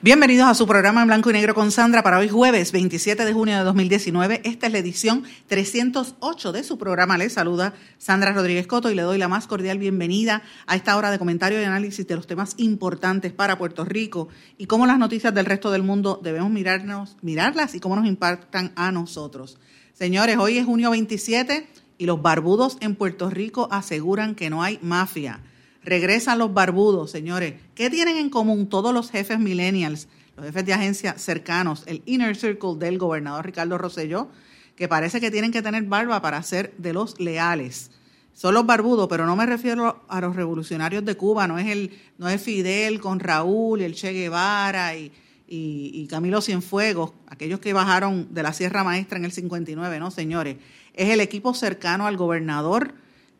Bienvenidos a su programa en blanco y negro con Sandra para hoy jueves 27 de junio de 2019. Esta es la edición 308 de su programa. Les saluda Sandra Rodríguez Coto y le doy la más cordial bienvenida a esta hora de comentario y análisis de los temas importantes para Puerto Rico y cómo las noticias del resto del mundo debemos mirarnos, mirarlas y cómo nos impactan a nosotros. Señores, hoy es junio 27 y los barbudos en Puerto Rico aseguran que no hay mafia. Regresan los barbudos, señores. ¿Qué tienen en común todos los jefes millennials, los jefes de agencia cercanos, el inner circle del gobernador Ricardo Rosselló, que parece que tienen que tener barba para ser de los leales? Son los barbudos, pero no me refiero a los revolucionarios de Cuba, no es, el, no es Fidel con Raúl y el Che Guevara y, y, Camilo Cienfuegos, aquellos que bajaron de la Sierra Maestra en el 59, no, señores. Es el equipo cercano al gobernador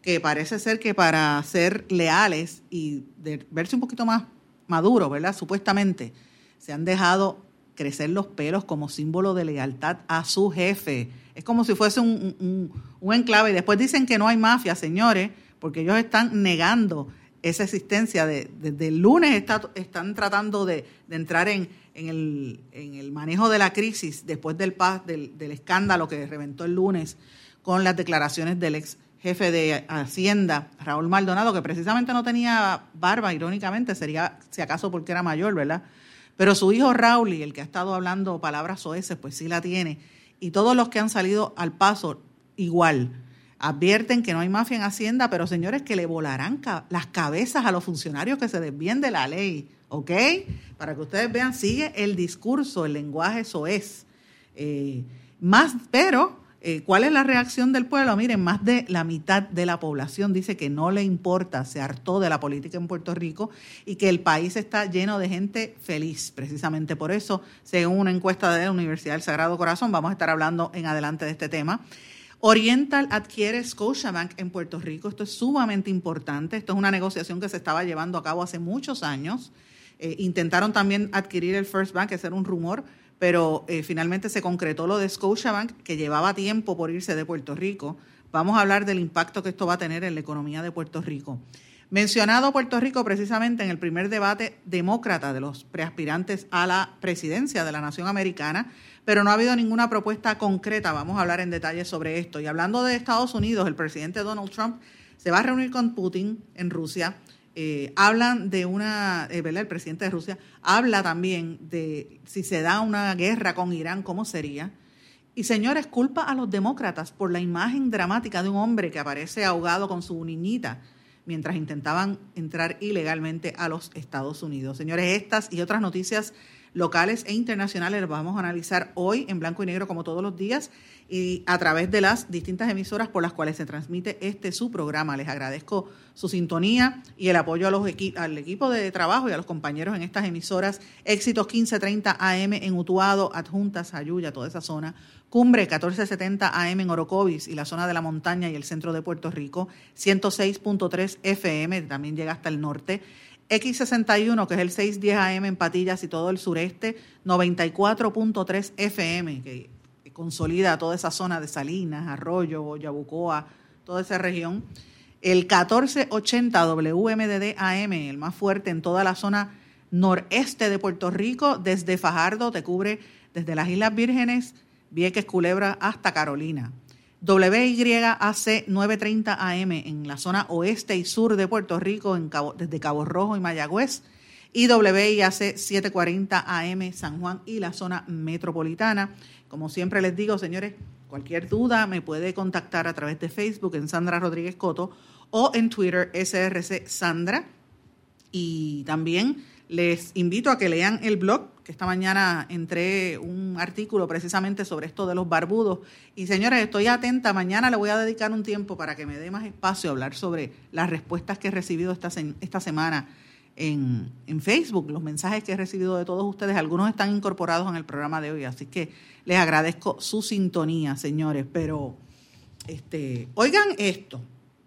que parece ser que para ser leales y de verse un poquito más maduro, ¿verdad? Supuestamente, se han dejado crecer los pelos como símbolo de lealtad a su jefe. Es como si fuese un, enclave. Y después dicen que no hay mafia, señores, porque ellos están negando esa existencia. De, desde el lunes están tratando de entrar en, en el, en el manejo de la crisis después del, del, del escándalo que reventó el lunes con las declaraciones del ex jefe de Hacienda, Raúl Maldonado, que precisamente no tenía barba, irónicamente, sería si acaso porque era mayor, ¿verdad? Pero su hijo Raúl, y el que ha estado hablando palabras oeces, pues sí la tiene. Y todos los que han salido al paso, igual. Advierten que no hay mafia en Hacienda, pero señores, que le volarán las cabezas a los funcionarios que se desvíen de la ley. ¿ok? Para que ustedes vean, sigue el discurso, el lenguaje soez. Eh, más, pero, eh, ¿cuál es la reacción del pueblo? Miren, más de la mitad de la población dice que no le importa, se hartó de la política en Puerto Rico y que el país está lleno de gente feliz. Precisamente por eso, según una encuesta de la Universidad del Sagrado Corazón, vamos a estar hablando en adelante de este tema. Oriental adquiere Scotiabank en Puerto Rico. Esto es sumamente importante. Esto es una negociación que se estaba llevando a cabo hace muchos años. Eh, intentaron también adquirir el First Bank, ese era un rumor, pero eh, finalmente se concretó lo de Scotiabank, que llevaba tiempo por irse de Puerto Rico. Vamos a hablar del impacto que esto va a tener en la economía de Puerto Rico. Mencionado Puerto Rico precisamente en el primer debate demócrata de los preaspirantes a la presidencia de la nación americana, pero no ha habido ninguna propuesta concreta. Vamos a hablar en detalle sobre esto. Y hablando de Estados Unidos, el presidente Donald Trump se va a reunir con Putin en Rusia eh, hablan de una, eh, ¿verdad? El presidente de Rusia habla también de si se da una guerra con Irán, ¿cómo sería? Y señores, culpa a los demócratas por la imagen dramática de un hombre que aparece ahogado con su niñita mientras intentaban entrar ilegalmente a los Estados Unidos. Señores, estas y otras noticias locales e internacionales las vamos a analizar hoy en blanco y negro como todos los días y a través de las distintas emisoras por las cuales se transmite este su programa. Les agradezco su sintonía y el apoyo a los al equipo de trabajo y a los compañeros en estas emisoras. Éxitos 1530 AM en Utuado, Adjuntas, Ayuya, toda esa zona. Cumbre 1470 AM en Orocovis y la zona de la montaña y el centro de Puerto Rico. 106.3 FM, también llega hasta el norte. X61, que es el 610 AM en Patillas y todo el sureste, 94.3 FM, que consolida toda esa zona de Salinas, Arroyo, Yabucoa, toda esa región. El 1480 WMDD AM, el más fuerte en toda la zona noreste de Puerto Rico, desde Fajardo, te cubre desde las Islas Vírgenes, Vieques, Culebra, hasta Carolina. WYAC 930 AM en la zona oeste y sur de Puerto Rico, desde Cabo Rojo y Mayagüez. Y WIAC 740 AM San Juan y la zona metropolitana. Como siempre les digo, señores, cualquier duda me puede contactar a través de Facebook en Sandra Rodríguez Coto o en Twitter SRC Sandra. Y también les invito a que lean el blog que esta mañana entré un artículo precisamente sobre esto de los barbudos. Y señores, estoy atenta. Mañana le voy a dedicar un tiempo para que me dé más espacio a hablar sobre las respuestas que he recibido esta, esta semana en, en, Facebook, los mensajes que he recibido de todos ustedes. Algunos están incorporados en el programa de hoy, así que les agradezco su sintonía, señores. Pero este, oigan esto,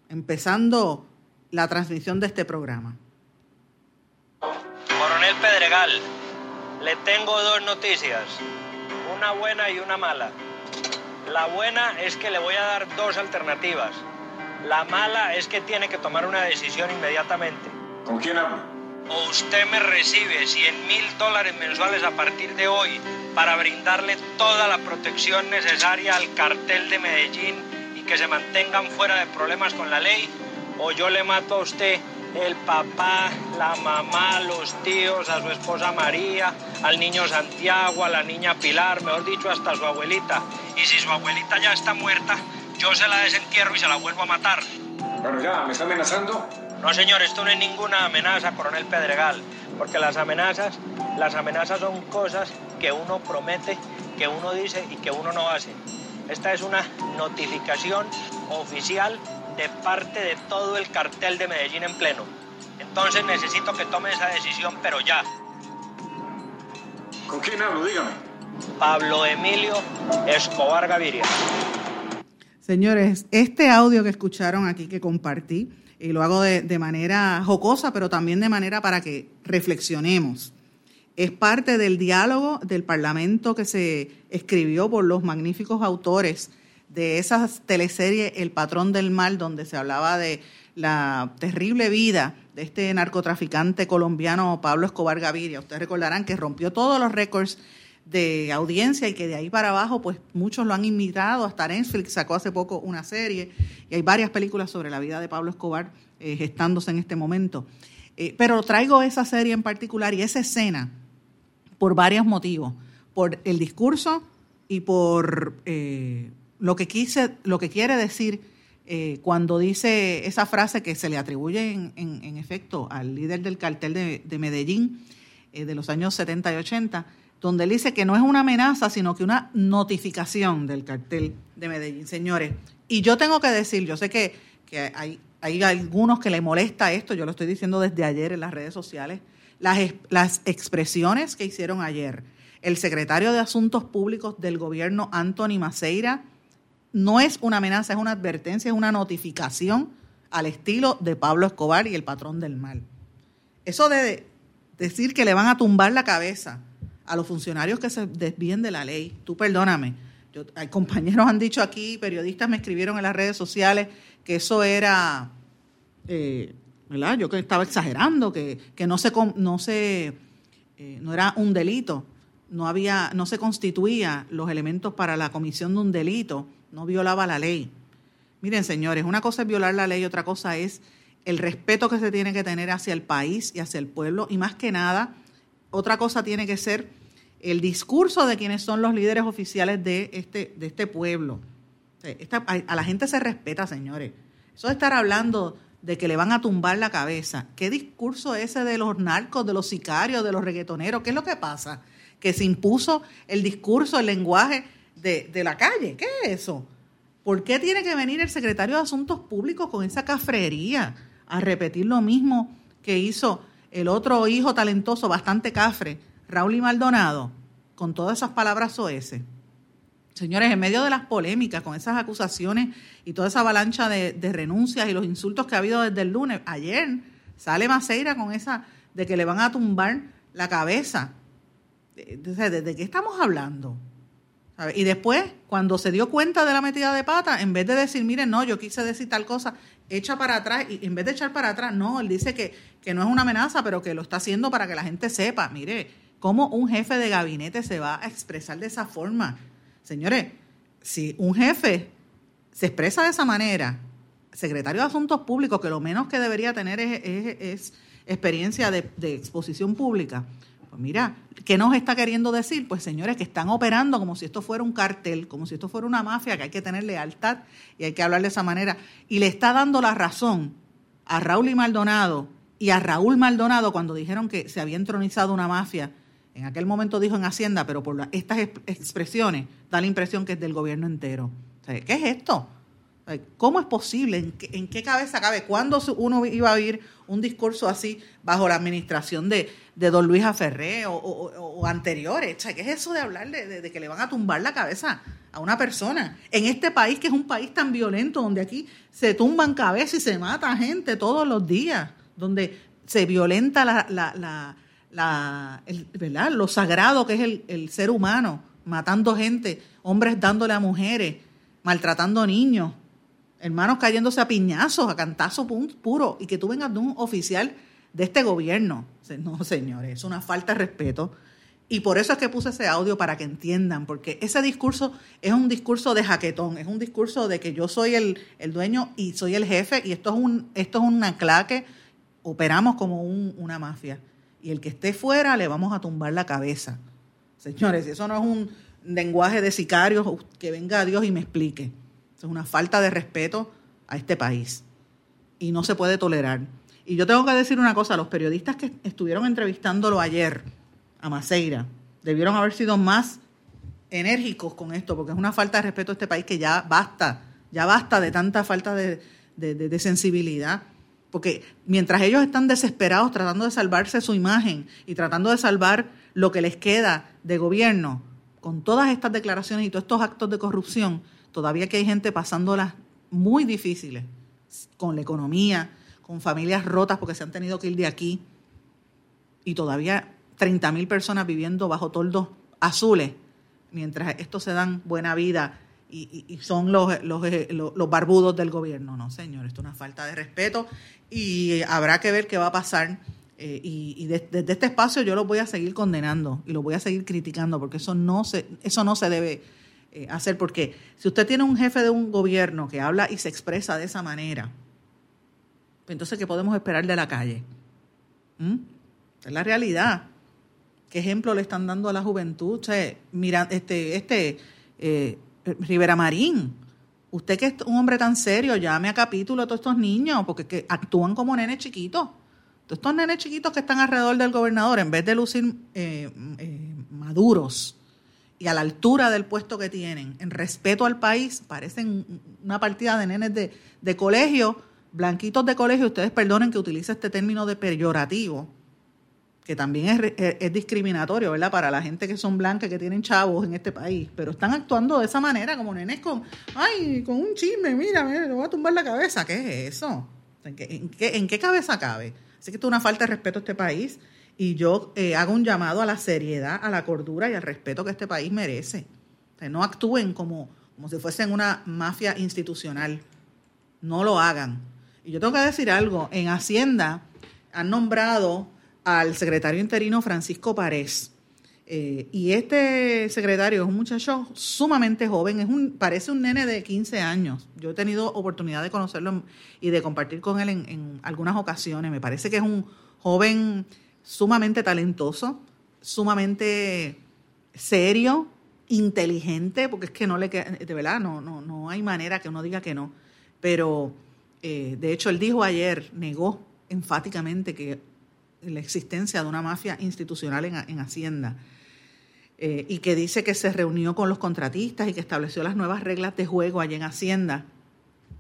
empezando la transmisión de este programa. Coronel Pedregal le tengo dos noticias, una buena y una mala. La buena es que le voy a dar dos alternativas. La mala es que tiene que tomar una decisión inmediatamente. ¿Con quién hablo? O usted me recibe 100 mil dólares mensuales a partir de hoy para brindarle toda la protección necesaria al cartel de Medellín y que se mantengan fuera de problemas con la ley, o yo le mato a usted el papá, la mamá, los tíos, a su esposa María, al niño Santiago, a la niña Pilar, mejor dicho, hasta su abuelita. Y si su abuelita ya está muerta, yo se la desentierro y se la vuelvo a matar. Bueno, ya, ¿me está amenazando? No, señor, esto no es ninguna amenaza, coronel Pedregal, porque las amenazas, las amenazas son cosas que uno promete, que uno dice y que uno no hace. Esta es una notificación oficial de parte de todo el cartel de Medellín en pleno. Entonces necesito que tome esa decisión, pero ya. ¿Con quién hablo? Dígame. Pablo Emilio Escobar Gaviria. Señores, este audio que escucharon aquí, que compartí, y lo hago de, de manera jocosa, pero también de manera para que reflexionemos. Es parte del diálogo del Parlamento que se escribió por los magníficos autores de esa teleserie El patrón del mal, donde se hablaba de la terrible vida de este narcotraficante colombiano Pablo Escobar Gaviria. Ustedes recordarán que rompió todos los récords de audiencia y que de ahí para abajo, pues muchos lo han invitado. Hasta Netflix sacó hace poco una serie y hay varias películas sobre la vida de Pablo Escobar eh, gestándose en este momento. Eh, pero traigo esa serie en particular y esa escena por varios motivos. Por el discurso y por eh, lo que, quise, lo que quiere decir eh, cuando dice esa frase que se le atribuye en, efecto al líder del cartel de, Medellín eh, de los años 70 y 80, donde él dice que no es una amenaza, sino que una notificación del cartel de Medellín, señores. Y yo tengo que decir, yo sé que, hay, hay algunos que le molesta esto, yo lo estoy diciendo desde ayer en las redes sociales, las, las expresiones que hicieron ayer el secretario de Asuntos Públicos del gobierno, Anthony Maceira, no es una amenaza, es una advertencia, es una notificación al estilo de Pablo Escobar y el patrón del mal. Eso de decir que le van a tumbar la cabeza a los funcionarios que se desvíen de la ley, tú perdóname, yo, hay compañeros han dicho aquí, periodistas me escribieron en las redes sociales que eso era, eh, ¿verdad? Yo que estaba exagerando, que, no se, no se, eh, no era un delito, no había, no se constituía los elementos para la comisión de un delito no violaba la ley. Miren, señores, una cosa es violar la ley, otra cosa es el respeto que se tiene que tener hacia el país y hacia el pueblo, y más que nada, otra cosa tiene que ser el discurso de quienes son los líderes oficiales de este, de este pueblo. a, la gente se respeta, señores. Eso de estar hablando de que le van a tumbar la cabeza, ¿qué discurso ese de los narcos, de los sicarios, de los reggaetoneros? ¿Qué es lo que pasa? Que se impuso el discurso, el lenguaje de, la calle. ¿Qué es eso? ¿Por qué tiene que venir el secretario de Asuntos Públicos con esa cafrería a repetir lo mismo que hizo el otro hijo talentoso, bastante cafre, Raúl y Maldonado, con todas esas palabras ese Señores, en medio de las polémicas, con esas acusaciones y toda esa avalancha de, de, renuncias y los insultos que ha habido desde el lunes, ayer sale Maceira con esa de que le van a tumbar la cabeza. ¿De qué estamos hablando? Y después, cuando se dio cuenta de la metida de pata, en vez de decir, miren, no, yo quise decir tal cosa, echa para atrás, y en vez de echar para atrás, no, él dice que, que no es una amenaza, pero que lo está haciendo para que la gente sepa, mire, cómo un jefe de gabinete se va a expresar de esa forma. Señores, si un jefe se expresa de esa manera, secretario de Asuntos Públicos, que lo menos que debería tener es, experiencia de exposición pública, pues mira, ¿qué nos está queriendo decir? Pues señores, que están operando como si esto fuera un cartel, como si esto fuera una mafia, que hay que tener lealtad y hay que hablar de esa manera. Y le está dando la razón a Raúl y Maldonado y a Raúl Maldonado cuando dijeron que se había entronizado una mafia En aquel momento dijo en Hacienda, pero por estas expresiones da la impresión que es del gobierno entero. ¿Qué es esto? ¿Cómo es posible? ¿En qué, cabeza cabe? ¿Cuándo uno iba a oír un discurso así bajo la administración de, don Luis Aferré o, anteriores? ¿Qué es eso de hablar de, que le van a tumbar la cabeza a una persona? En este país, que es un país tan violento, donde aquí se tumban cabezas y se mata gente todos los días, donde se violenta la, ¿verdad? lo sagrado que es el, el ser humano, matando gente, hombres dándole a mujeres, maltratando niños hermanos cayéndose a piñazos, a cantazos puro, y que tú vengas de un oficial de este gobierno. No, señores, es una falta de respeto. Y por eso es que puse ese audio para que entiendan, porque ese discurso es un discurso de jaquetón, es un discurso de que yo soy el, dueño y soy el jefe, y esto es un, esto es una claque, operamos como una mafia. Y el que esté fuera le vamos a tumbar la cabeza. Señores, eso no es un lenguaje de sicarios, que venga Dios y me explique es una falta de respeto a este país y no se puede tolerar. Y yo tengo que decir una cosa, los periodistas que estuvieron entrevistándolo ayer a Maceira debieron haber sido más enérgicos con esto, porque es una falta de respeto a este país que ya basta, ya basta de tanta falta de, de sensibilidad. Porque mientras ellos están desesperados tratando de salvarse su imagen y tratando de salvar lo que les queda de gobierno, con todas estas declaraciones y todos estos actos de corrupción, Todavía que hay gente pasándolas muy difíciles con la economía, con familias rotas porque se han tenido que ir de aquí. Y todavía 30 mil personas viviendo bajo toldos azules, mientras estos se dan buena vida y, son los, los, los, barbudos del gobierno. No, señor, esto es una falta de respeto y habrá que ver qué va a pasar. Eh, y, desde, este espacio yo lo voy a seguir condenando y lo voy a seguir criticando porque eso no se, eso no se debe eh, hacer, porque si usted tiene un jefe de un gobierno que habla y se expresa de esa manera, pues entonces, ¿qué podemos esperar de la calle? ¿Mm? Es la realidad. ¿Qué ejemplo le están dando a la juventud? mira, este, este eh, Rivera Marín, usted que es un hombre tan serio, llame a capítulo a todos estos niños, porque que actúan como nenes chiquitos. Todos estos nenes chiquitos que están alrededor del gobernador, en vez de lucir eh, maduros, y a la altura del puesto que tienen, en respeto al país, parecen una partida de nenes de, colegio, blanquitos de colegio, ustedes perdonen que utilice este término de peyorativo, que también es, discriminatorio, ¿verdad? Para la gente que son blancas, que tienen chavos en este país, pero están actuando de esa manera, como nenes con, ay, con un chisme, mira, me lo voy a tumbar la cabeza, ¿qué es eso? ¿En qué, en qué cabeza cabe? Así que esto es una falta de respeto a este país y yo eh, hago un llamado a la seriedad, a la cordura y al respeto que este país merece. no actúen como, como si fuesen una mafia institucional. No lo hagan. Y yo tengo que decir algo. En Hacienda han nombrado al secretario interino Francisco Párez. Eh, y este secretario es un muchacho sumamente joven, es un, parece un nene de 15 años. Yo he tenido oportunidad de conocerlo y de compartir con él en, en algunas ocasiones. Me parece que es un joven sumamente talentoso, sumamente serio, inteligente, porque es que no le de verdad, no, no, no hay manera que uno diga que no. Pero eh, de hecho, él dijo ayer, negó enfáticamente que la existencia de una mafia institucional en, Hacienda. Eh, y que dice que se reunió con los contratistas y que estableció las nuevas reglas de juego allí en Hacienda.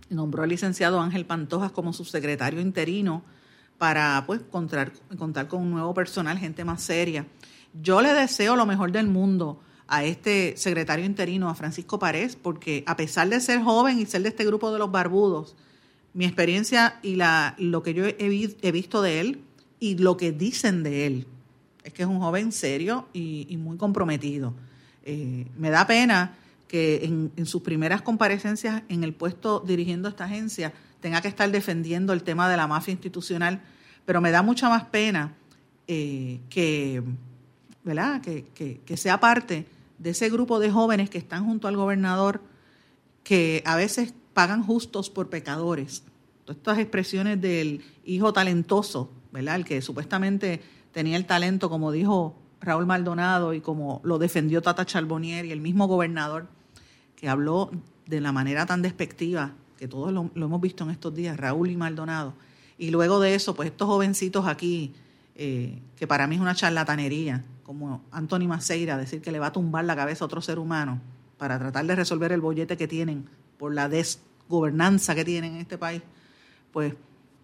Nombró al licenciado Ángel Pantojas como subsecretario interino para pues contar, contar con un nuevo personal, gente más seria. Yo le deseo lo mejor del mundo a este secretario interino, a Francisco Párez, porque a pesar de ser joven y ser de este grupo de los barbudos, mi experiencia y la, lo que yo he, visto de él y lo que dicen de él es que es un joven serio y, muy comprometido. Eh, me da pena que en, en, sus primeras comparecencias en el puesto dirigiendo esta agencia tenga que estar defendiendo el tema de la mafia institucional, pero me da mucha más pena eh, que, ¿verdad? Que, sea parte de ese grupo de jóvenes que están junto al gobernador, que a veces pagan justos por pecadores. Todas estas expresiones del hijo talentoso, ¿verdad? El que supuestamente tenía el talento, como dijo Raúl Maldonado y como lo defendió Tata Charbonnier y el mismo gobernador, que habló de la manera tan despectiva que todos lo, hemos visto en estos días, Raúl y Maldonado. Y luego de eso, pues estos jovencitos aquí, eh, que para mí es una charlatanería, como Anthony Maceira, decir que le va a tumbar la cabeza a otro ser humano para tratar de resolver el bollete que tienen por la desgobernanza que tienen en este país, pues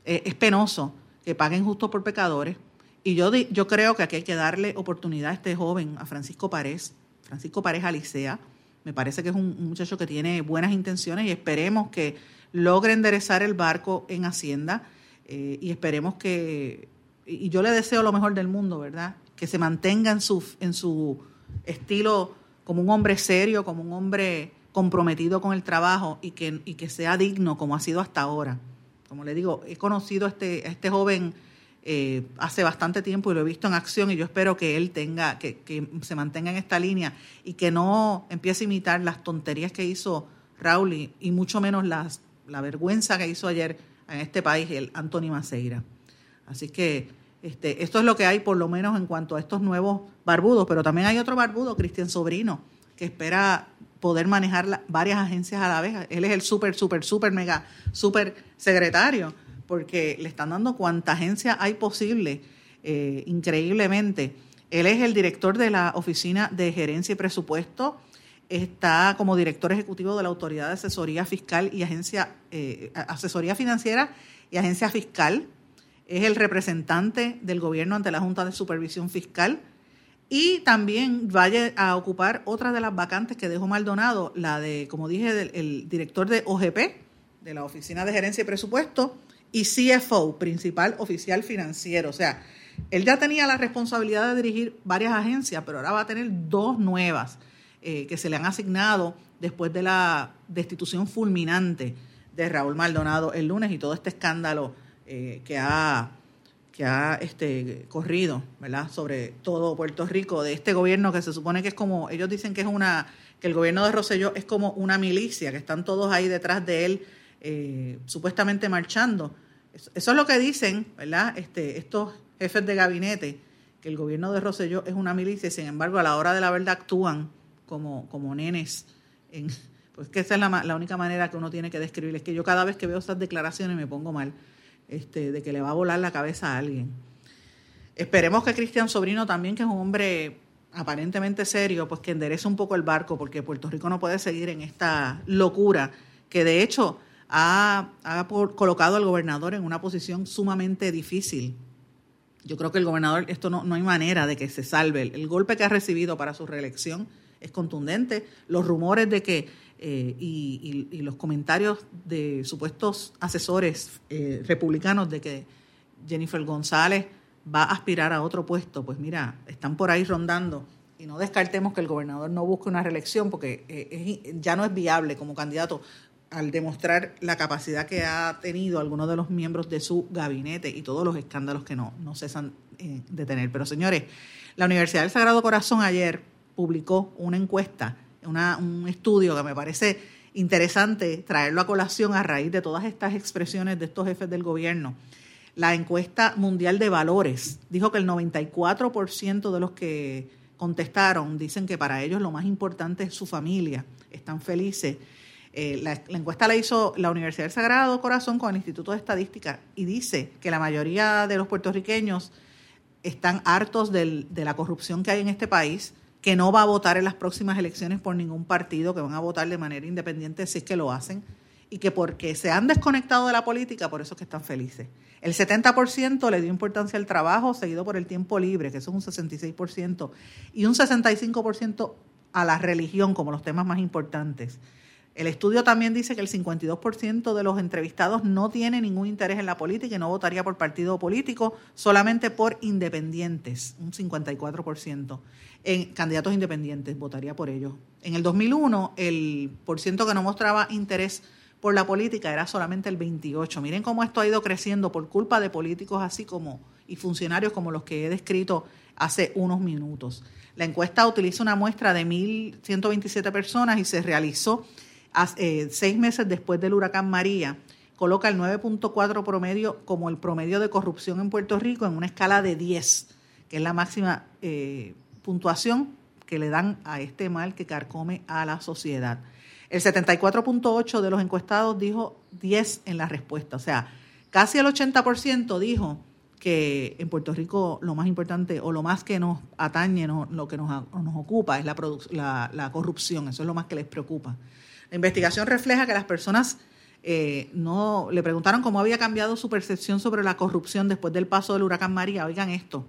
eh, es penoso que paguen justo por pecadores. Y yo, yo creo que aquí hay que darle oportunidad a este joven, a Francisco Párez, Francisco Párez Alicea. Me parece que es un muchacho que tiene buenas intenciones y esperemos que logre enderezar el barco en Hacienda eh, y esperemos que, y yo le deseo lo mejor del mundo, ¿verdad? Que se mantenga en su, en su estilo como un hombre serio, como un hombre comprometido con el trabajo y que, y que sea digno como ha sido hasta ahora. Como le digo, he conocido a este, este joven eh, hace bastante tiempo y lo he visto en acción y yo espero que él tenga, que, se mantenga en esta línea y que no empiece a imitar las tonterías que hizo Raúl y, y mucho menos las, la vergüenza que hizo ayer en este país el Anthony Maceira. Así que este, esto es lo que hay por lo menos en cuanto a estos nuevos barbudos, pero también hay otro barbudo, Cristian Sobrino, que espera poder manejar varias agencias a la vez. Él es el súper, súper, súper, mega, súper secretario, porque le están dando cuanta agencia hay posible, eh, increíblemente. Él es el director de la Oficina de Gerencia y Presupuesto está como director ejecutivo de la Autoridad de Asesoría Fiscal y Agencia, eh, Asesoría Financiera y Agencia Fiscal. Es el representante del gobierno ante la Junta de Supervisión Fiscal. Y también vaya a ocupar otra de las vacantes que dejó Maldonado, la de, como dije, el director de OGP, de la Oficina de Gerencia y Presupuesto, y CFO, principal oficial financiero. O sea, él ya tenía la responsabilidad de dirigir varias agencias, pero ahora va a tener dos nuevas eh, que se le han asignado después de la destitución fulminante de Raúl Maldonado el lunes y todo este escándalo eh, que ha, que ha este, corrido ¿verdad? sobre todo Puerto Rico, de este gobierno que se supone que es como, ellos dicen que es una, que el gobierno de Rosselló es como una milicia, que están todos ahí detrás de él, eh, supuestamente marchando. Eso, es lo que dicen, ¿verdad? Este, estos jefes de gabinete, que el gobierno de Rosselló es una milicia y sin embargo a la hora de la verdad actúan como, como nenes. En, pues que esa es la, la, única manera que uno tiene que describir. Es que yo cada vez que veo esas declaraciones me pongo mal, este, de que le va a volar la cabeza a alguien. Esperemos que Cristian Sobrino también, que es un hombre aparentemente serio, pues que enderece un poco el barco, porque Puerto Rico no puede seguir en esta locura que de hecho ha, ha colocado al gobernador en una posición sumamente difícil. Yo creo que el gobernador, esto no, no hay manera de que se salve. El, golpe que ha recibido para su reelección es contundente. Los rumores de que eh, y, los comentarios de supuestos asesores eh, republicanos de que Jennifer González va a aspirar a otro puesto, pues mira, están por ahí rondando y no descartemos que el gobernador no busque una reelección porque eh, ya no es viable como candidato al demostrar la capacidad que ha tenido algunos de los miembros de su gabinete y todos los escándalos que no, no cesan de tener. Pero señores, la Universidad del Sagrado Corazón ayer publicó una encuesta, un estudio que me parece interesante traerlo a colación a raíz de todas estas expresiones de estos jefes del gobierno. La encuesta mundial de valores dijo que el 94% de los que contestaron dicen que para ellos lo más importante es su familia, están felices. Eh, la, encuesta la hizo la Universidad del Sagrado Corazón con el Instituto de Estadística y dice que la mayoría de los puertorriqueños están hartos de la corrupción que hay en este país, que no va a votar en las próximas elecciones por ningún partido, que van a votar de manera independiente si es que lo hacen, y que porque se han desconectado de la política, por eso es que están felices. El 70% le dio importancia al trabajo, seguido por el tiempo libre, que eso es un 66%, y un 65% a la religión como los temas más importantes. El estudio también dice que el 52% de los entrevistados no tiene ningún interés en la política y no votaría por partido político, solamente por independientes, un 54%. En candidatos independientes votaría por ellos. En el 2001, el porciento que no mostraba interés por la política era solamente el 28. Miren cómo esto ha ido creciendo por culpa de políticos así como y funcionarios como los que he descrito hace unos minutos. La encuesta utiliza una muestra de 1.127 personas y se realizó eh, seis meses después del huracán María, coloca el 9.4 promedio como el promedio de corrupción en Puerto Rico en una escala de 10, que es la máxima eh, puntuación que le dan a este mal que carcome a la sociedad. El 74.8 de los encuestados dijo 10 en la respuesta, o sea, casi el 80% dijo que en Puerto Rico lo más importante o lo más que nos atañe, lo que nos, nos ocupa es la, la, corrupción, eso es lo más que les preocupa. La investigación refleja que las personas eh, no le preguntaron cómo había cambiado su percepción sobre la corrupción después del paso del huracán María. Oigan esto,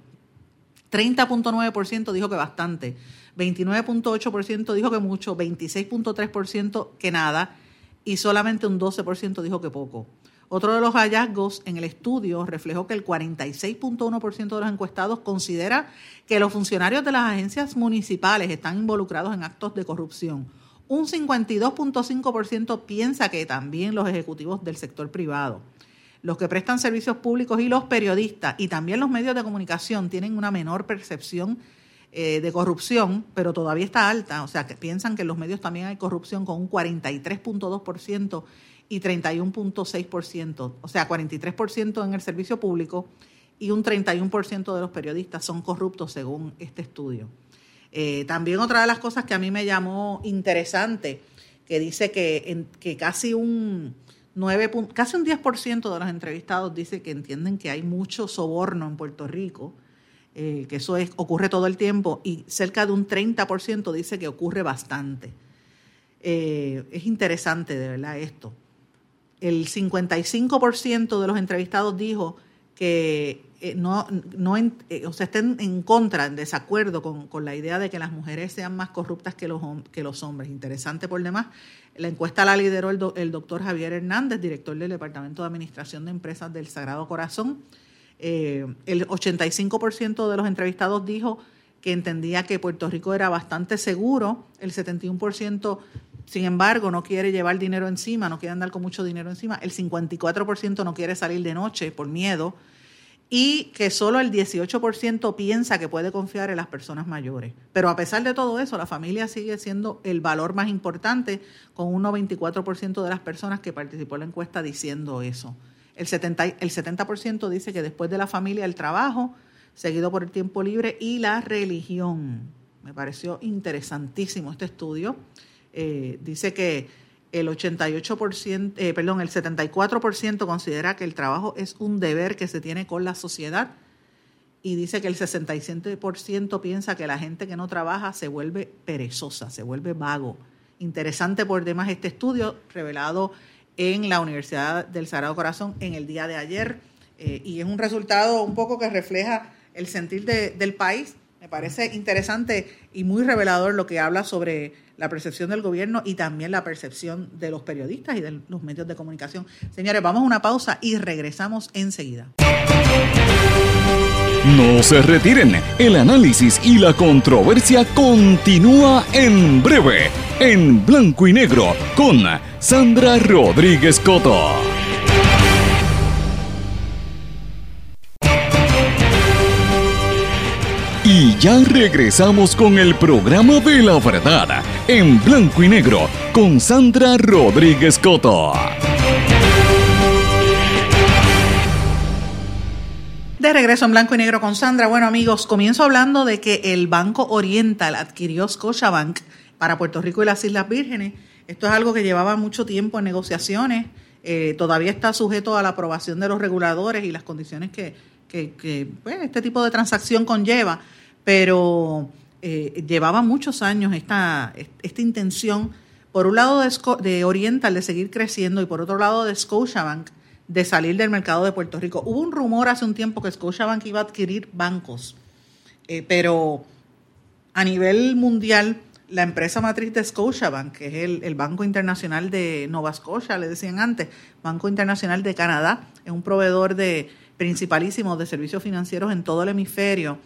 30.9% dijo que bastante, 29.8% dijo que mucho, 26.3% que nada y solamente un 12% dijo que poco. Otro de los hallazgos en el estudio reflejó que el 46.1% de los encuestados considera que los funcionarios de las agencias municipales están involucrados en actos de corrupción. Un 52.5% piensa que también los ejecutivos del sector privado. Los que prestan servicios públicos y los periodistas y también los medios de comunicación tienen una menor percepción eh, de corrupción, pero todavía está alta. O sea, que piensan que en los medios también hay corrupción con un 43.2% y 31.6%, o sea, 43% en el servicio público y un 31% de los periodistas son corruptos según este estudio. Eh, también otra de las cosas que a mí me llamó interesante, que dice que, casi un 9, casi un 10% de los entrevistados dice que entienden que hay mucho soborno en Puerto Rico, eh, que eso es, ocurre todo el tiempo, y cerca de un 30% dice que ocurre bastante. Eh, es interesante de verdad esto el 55% de los entrevistados dijo que eh, no, no eh, o estén en contra, en desacuerdo con, la idea de que las mujeres sean más corruptas que los, que los hombres. Interesante por demás. La encuesta la lideró el, doctor Javier Hernández, director del Departamento de Administración de Empresas del Sagrado Corazón. Eh, el 85% de los entrevistados dijo que entendía que Puerto Rico era bastante seguro, el 71% sin embargo, no quiere llevar dinero encima, no quiere andar con mucho dinero encima. El 54% no quiere salir de noche por miedo. Y que solo el 18% piensa que puede confiar en las personas mayores. Pero a pesar de todo eso, la familia sigue siendo el valor más importante, con un 94% de las personas que participó en la encuesta diciendo eso. El 70%, el 70 dice que después de la familia, el trabajo, seguido por el tiempo libre y la religión. Me pareció interesantísimo este estudio. Eh, dice que el 88%, eh, perdón, el 74% considera que el trabajo es un deber que se tiene con la sociedad y dice que el 67% piensa que la gente que no trabaja se vuelve perezosa, se vuelve vago. Interesante por demás este estudio revelado en la Universidad del Sagrado Corazón en el día de ayer eh, y es un resultado un poco que refleja el sentir del país. Me parece interesante y muy revelador lo que habla sobre la percepción del gobierno y también la percepción de los periodistas y de los medios de comunicación. Señores, vamos a una pausa y regresamos enseguida. No se retiren, el análisis y la controversia continúa en breve, en blanco y negro, con Sandra Rodríguez Coto. Ya regresamos con el programa de la verdad, en blanco y negro, con Sandra Rodríguez Coto. De regreso en blanco y negro con Sandra. Bueno amigos, comienzo hablando de que el Banco Oriental adquirió Scotiabank para Puerto Rico y las Islas Vírgenes. Esto es algo que llevaba mucho tiempo en negociaciones. Eh, todavía está sujeto a la aprobación de los reguladores y las condiciones que, que, pues, este tipo de transacción conlleva pero eh, llevaba muchos años esta, esta intención, por un lado de, Oriental de seguir creciendo y por otro lado de Scotiabank de salir del mercado de Puerto Rico. Hubo un rumor hace un tiempo que Scotiabank iba a adquirir bancos, eh, pero a nivel mundial la empresa matriz de Scotiabank, que es el, el, Banco Internacional de Nova Scotia, le decían antes, Banco Internacional de Canadá, es un proveedor de principalísimo de servicios financieros en todo el hemisferio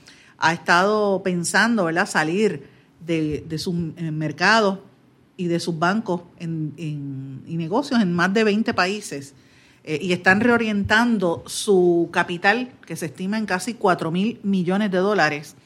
ha estado pensando ¿verdad? salir de, de sus mercados y de sus bancos y negocios en más de 20 países eh, y están reorientando su capital, que se estima en casi 4 mil millones de dólares,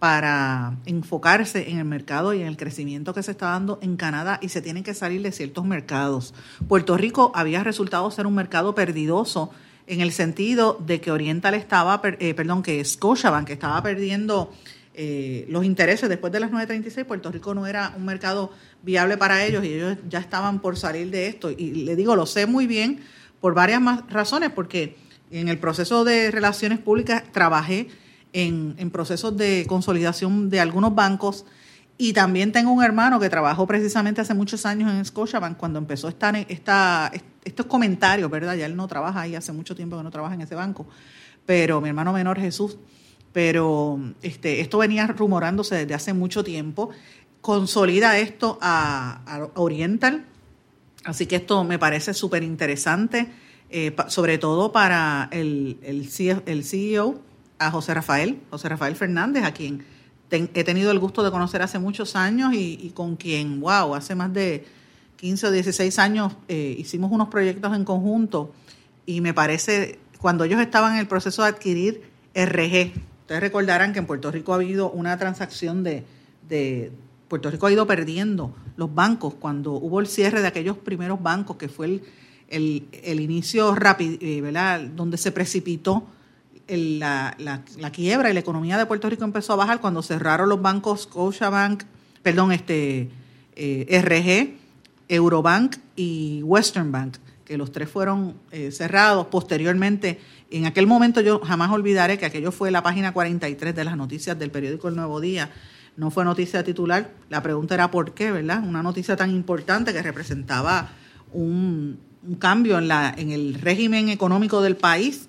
para enfocarse en el mercado y en el crecimiento que se está dando en Canadá y se tienen que salir de ciertos mercados. Puerto Rico había resultado ser un mercado perdidoso en el sentido de que Oriental estaba, eh, perdón, que Scotiabank estaba perdiendo eh, los intereses después de las 9.36, Puerto Rico no era un mercado viable para ellos y ellos ya estaban por salir de esto. Y le digo, lo sé muy bien por varias más razones, porque en el proceso de relaciones públicas trabajé en, en procesos de consolidación de algunos bancos y también tengo un hermano que trabajó precisamente hace muchos años en Scotiabank cuando empezó esta, esta, estos comentarios, ¿verdad? Ya él no trabaja ahí, hace mucho tiempo que no trabaja en ese banco, pero mi hermano menor Jesús, pero este, esto venía rumorándose desde hace mucho tiempo, consolida esto a, Oriental, así que esto me parece súper interesante, eh, sobre todo para el, el, el CEO, a José Rafael, José Rafael Fernández, a quien he tenido el gusto de conocer hace muchos años y, con quien, wow, hace más de 15 o 16 años eh, hicimos unos proyectos en conjunto y me parece, cuando ellos estaban en el proceso de adquirir RG, ustedes recordarán que en Puerto Rico ha habido una transacción de, de Puerto Rico ha ido perdiendo los bancos cuando hubo el cierre de aquellos primeros bancos que fue el, el, inicio rápido, eh, ¿verdad? Donde se precipitó la, la, quiebra y la economía de Puerto Rico empezó a bajar cuando cerraron los bancos Scotiabank, perdón, este eh, RG, Eurobank y Western Bank, que los tres fueron eh, cerrados posteriormente. En aquel momento yo jamás olvidaré que aquello fue la página 43 de las noticias del periódico El Nuevo Día. No fue noticia titular. La pregunta era por qué, ¿verdad? Una noticia tan importante que representaba un, un cambio en, la, en el régimen económico del país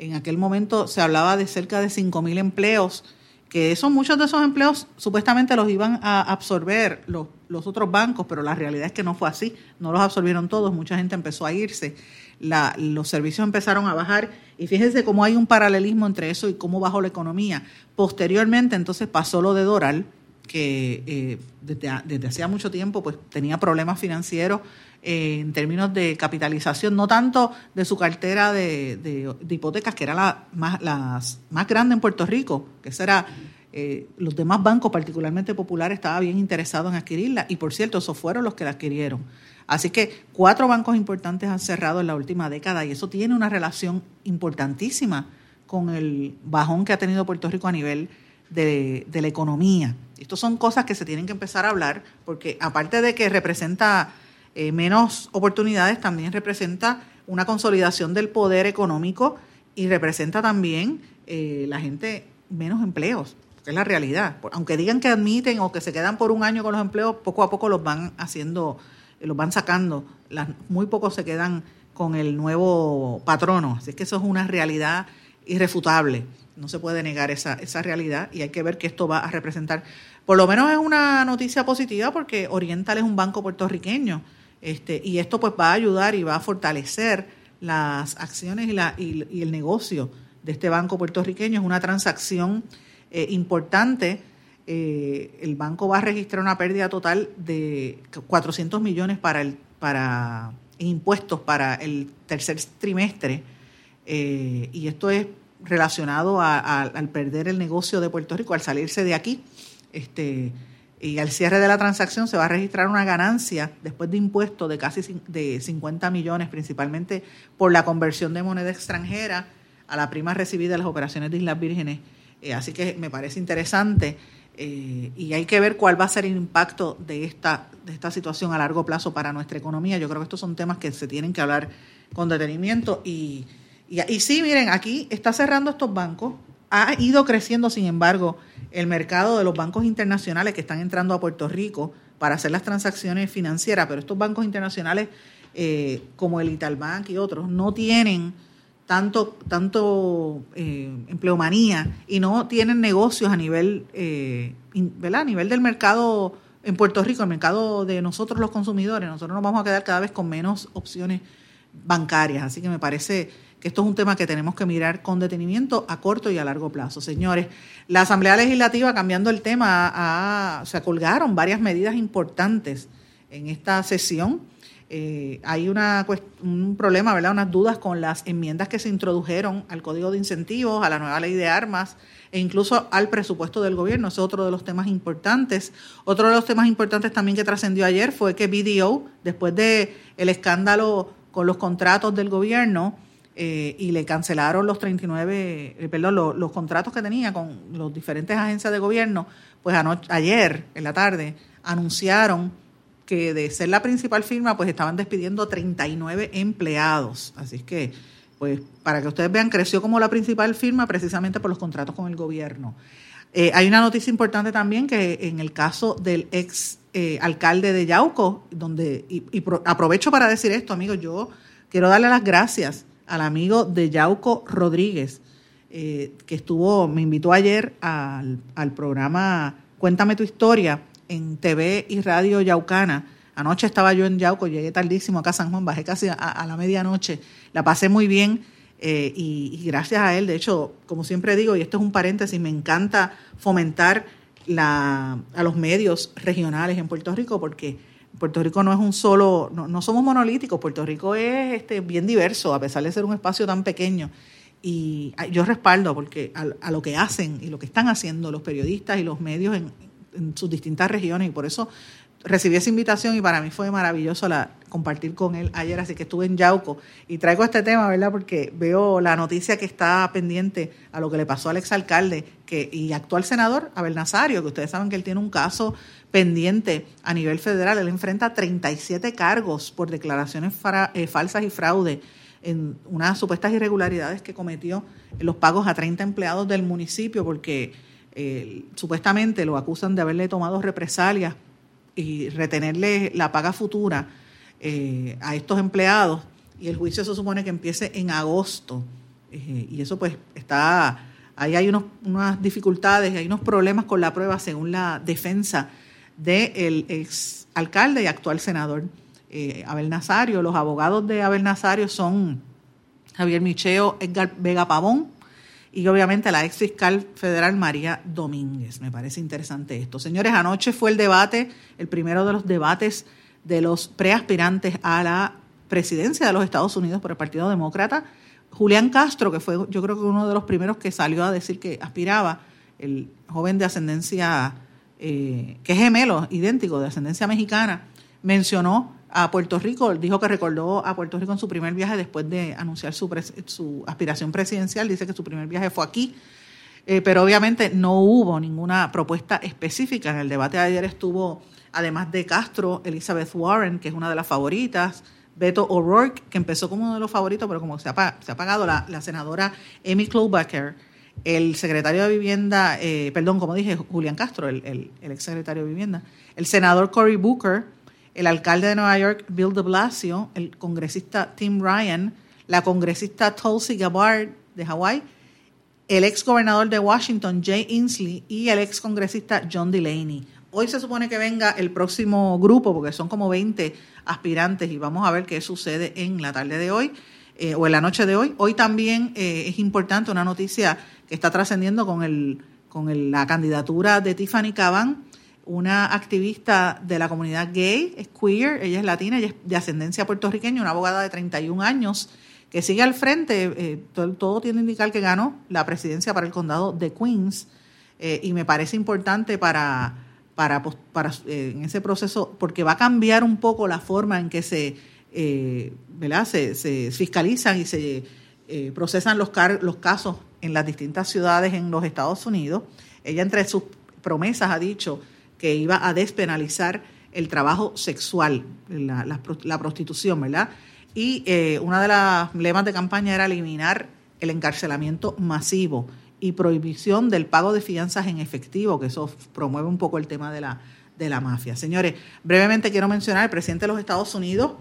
en aquel momento se hablaba de cerca de 5.000 empleos, que esos, muchos de esos empleos supuestamente los iban a absorber los, otros bancos, pero la realidad es que no fue así, no los absorbieron todos, mucha gente empezó a irse, los servicios empezaron a bajar y fíjense cómo hay un paralelismo entre eso y cómo bajó la economía. Posteriormente entonces pasó lo de Doral, que eh, desde, desde hacía mucho tiempo pues tenía problemas financieros en términos de capitalización, no tanto de su cartera de, hipotecas, que era la más, las más grande en Puerto Rico, que será eh, los demás bancos, particularmente populares, estaban bien interesados en adquirirla, y por cierto, esos fueron los que la adquirieron. Así que cuatro bancos importantes han cerrado en la última década y eso tiene una relación importantísima con el bajón que ha tenido Puerto Rico a nivel de, de la economía. Estas son cosas que se tienen que empezar a hablar porque aparte de que representa eh, menos oportunidades, también representa una consolidación del poder económico y representa también eh, la gente menos empleos, que es la realidad. Aunque digan que admiten o que se quedan por un año con los empleos, poco a poco los van haciendo, eh, los van sacando. Las, muy pocos se quedan con el nuevo patrono. Así que eso es una realidad irrefutable. No se puede negar esa, esa realidad y hay que ver que esto va a representar. Por lo menos es una noticia positiva porque Oriental es un banco puertorriqueño este, y esto pues va a ayudar y va a fortalecer las acciones y, el negocio de este banco puertorriqueño. Es una transacción eh, importante. Eh, el banco va a registrar una pérdida total de 400 millones para el, para impuestos para el tercer trimestre. Eh, y esto es relacionado al perder el negocio de Puerto Rico, al salirse de aquí. Este, y al cierre de la transacción se va a registrar una ganancia después de impuestos de casi de 50 millones, principalmente por la conversión de moneda extranjera a la prima recibida de las operaciones de Islas Vírgenes. Eh, así que me parece interesante eh, y hay que ver cuál va a ser el impacto de esta, de esta situación a largo plazo para nuestra economía. Yo creo que estos son temas que se tienen que hablar con detenimiento y, y, y sí, miren, aquí está cerrando estos bancos, ha ido creciendo, sin embargo, el mercado de los bancos internacionales que están entrando a Puerto Rico para hacer las transacciones financieras, pero estos bancos internacionales eh, como el Italbank y otros no tienen tanto, tanto eh, empleomanía y no tienen negocios a nivel, eh, ¿verdad? a nivel del mercado en Puerto Rico, el mercado de nosotros los consumidores. Nosotros nos vamos a quedar cada vez con menos opciones bancarias, así que me parece que esto es un tema que tenemos que mirar con detenimiento a corto y a largo plazo. Señores, la Asamblea Legislativa, cambiando el tema, se colgaron varias medidas importantes en esta sesión. Eh, hay una, un problema, ¿verdad? unas dudas con las enmiendas que se introdujeron al Código de Incentivos, a la nueva ley de armas e incluso al presupuesto del gobierno. es otro de los temas importantes. Otro de los temas importantes también que trascendió ayer fue que BDO, después de el escándalo con los contratos del gobierno, eh, y le cancelaron los 39, eh, perdón, los, contratos que tenía con las diferentes agencias de gobierno, pues ayer en la tarde anunciaron que de ser la principal firma, pues estaban despidiendo 39 empleados. Así que pues para que ustedes vean, creció como la principal firma precisamente por los contratos con el gobierno. Eh, hay una noticia importante también que en el caso del ex eh, alcalde de Yauco, donde, y, aprovecho para decir esto, amigos, yo quiero darle las gracias al amigo de Yauco Rodríguez, eh, que estuvo, me invitó ayer al, programa Cuéntame tu historia en TV y Radio Yaucana. Anoche estaba yo en Yauco, llegué tardísimo acá a San Juan, bajé casi a la medianoche la pasé muy bien eh, y, gracias a él, de hecho, como siempre digo, y esto es un paréntesis, me encanta fomentar la, a los medios regionales en Puerto Rico porque Puerto Rico no es un solo, no, somos monolíticos, Puerto Rico es este, bien diverso a pesar de ser un espacio tan pequeño. Y yo respaldo porque a, lo que hacen y lo que están haciendo los periodistas y los medios en, en sus distintas regiones y por eso recibí esa invitación y para mí fue maravilloso la, compartir con él ayer, así que estuve en Yauco y traigo este tema, ¿verdad? Porque veo la noticia que está pendiente a lo que le pasó al exalcalde que, y actual senador Abel Nazario, que ustedes saben que él tiene un caso pendiente. A nivel federal, él enfrenta 37 cargos por declaraciones eh, falsas y fraude en unas supuestas irregularidades que cometió en los pagos a 30 empleados del municipio porque eh, supuestamente lo acusan de haberle tomado represalias y retenerle la paga futura eh, a estos empleados. Y el juicio se supone que empiece en agosto. Y eso pues está ahí hay unos, unas dificultades hay unos problemas con la prueba según la defensa del ex alcalde y actual senador eh, Abel Nazario los abogados de Abel Nazario son Javier Micheo Edgar Vega Pavón y obviamente la ex fiscal federal María Domínguez. Me parece interesante esto. Señores, anoche fue el debate, el primero de los debates de los preaspirantes a la presidencia de los Estados Unidos por el Partido Demócrata. Julián Castro, que fue yo creo que uno de los primeros que salió a decir que aspiraba, el joven de ascendencia, eh, que es gemelo, idéntico, de ascendencia mexicana, mencionó a Puerto Rico, dijo que recordó a Puerto Rico en su primer viaje después de anunciar su, su aspiración presidencial, dice que su primer viaje fue aquí, eh, pero obviamente no hubo ninguna propuesta específica. En el debate de ayer estuvo, además de Castro, Elizabeth Warren, que es una de las favoritas, Beto O'Rourke, que empezó como uno de los favoritos, pero como se ha, se ha pagado, la, senadora Amy Klobuchar, el secretario de Vivienda, eh, perdón, como dije, Julián Castro, el, ex secretario de Vivienda, el senador Cory Booker, el alcalde de Nueva York, Bill de Blasio, el congresista Tim Ryan, la congresista Tulsi Gabbard de Hawái, el ex gobernador de Washington, Jay Inslee, y el ex congresista John Delaney. Hoy se supone que venga el próximo grupo, porque son como 20 aspirantes, y vamos a ver qué sucede en la tarde de hoy eh, o en la noche de hoy. Hoy también eh, es importante una noticia está trascendiendo con, el, con la candidatura de Tiffany Caban una activista de la comunidad gay, es queer, ella es latina, ella es de ascendencia puertorriqueña, una abogada de 31 años que sigue al frente, eh, todo, tiene que indicar que ganó la presidencia para el condado de Queens eh, y me parece importante para, eh, en ese proceso, porque va a cambiar un poco la forma en que se, se, fiscalizan y se procesan los, los casos en las distintas ciudades en los Estados Unidos. Ella entre sus promesas ha dicho que iba a despenalizar el trabajo sexual, la, prostitución, ¿verdad? Y eh, una de las lemas de campaña era eliminar el encarcelamiento masivo y prohibición del pago de fianzas en efectivo, que eso promueve un poco el tema de la, de la mafia. Señores, brevemente quiero mencionar, el presidente de los Estados Unidos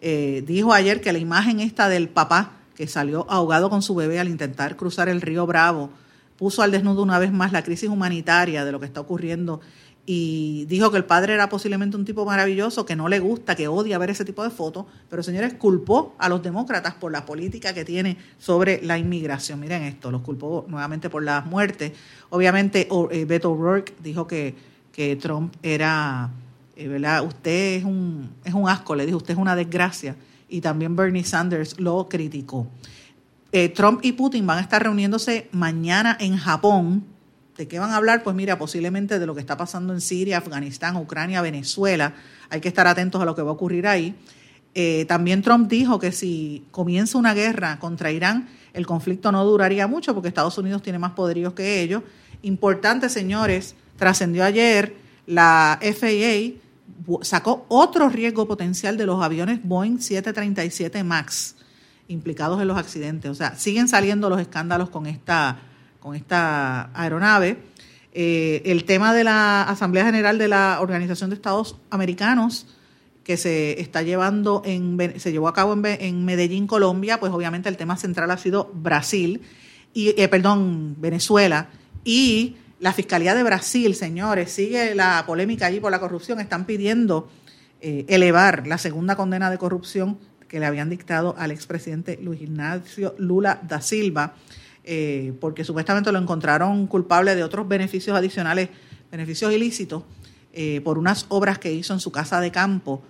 eh, dijo ayer que la imagen esta del papá que salió ahogado con su bebé al intentar cruzar el río Bravo puso al desnudo una vez más la crisis humanitaria de lo que está ocurriendo y dijo que el padre era posiblemente un tipo maravilloso, que no le gusta, que odia ver ese tipo de fotos, pero señores, culpó a los demócratas por la política que tiene sobre la inmigración. Miren esto, los culpó nuevamente por las muertes. Obviamente, eh, Beto O'Rourke dijo que, que Trump era, eh, ¿verdad? Usted es un, es un asco, le dijo, usted es una desgracia. Y también Bernie Sanders lo criticó. Eh, Trump y Putin van a estar reuniéndose mañana en Japón ¿De qué van a hablar? Pues mira, posiblemente de lo que está pasando en Siria, Afganistán, Ucrania, Venezuela. Hay que estar atentos a lo que va a ocurrir ahí. Eh, también Trump dijo que si comienza una guerra contra Irán, el conflicto no duraría mucho porque Estados Unidos tiene más poderíos que ellos. Importante, señores, trascendió ayer la FAA sacó otro riesgo potencial de los aviones Boeing 737 MAX implicados en los accidentes. O sea, siguen saliendo los escándalos con esta, con esta aeronave. Eh, el tema de la Asamblea General de la Organización de Estados Americanos, que se está llevando en, se llevó a cabo en, Medellín, Colombia, pues obviamente el tema central ha sido Brasil, y, eh, perdón, Venezuela, y la Fiscalía de Brasil, señores, sigue la polémica allí por la corrupción, están pidiendo eh, elevar la segunda condena de corrupción que le habían dictado al expresidente Luis Ignacio Lula da Silva, eh, porque supuestamente lo encontraron culpable de otros beneficios adicionales, beneficios ilícitos, eh, por unas obras que hizo en su casa de campo.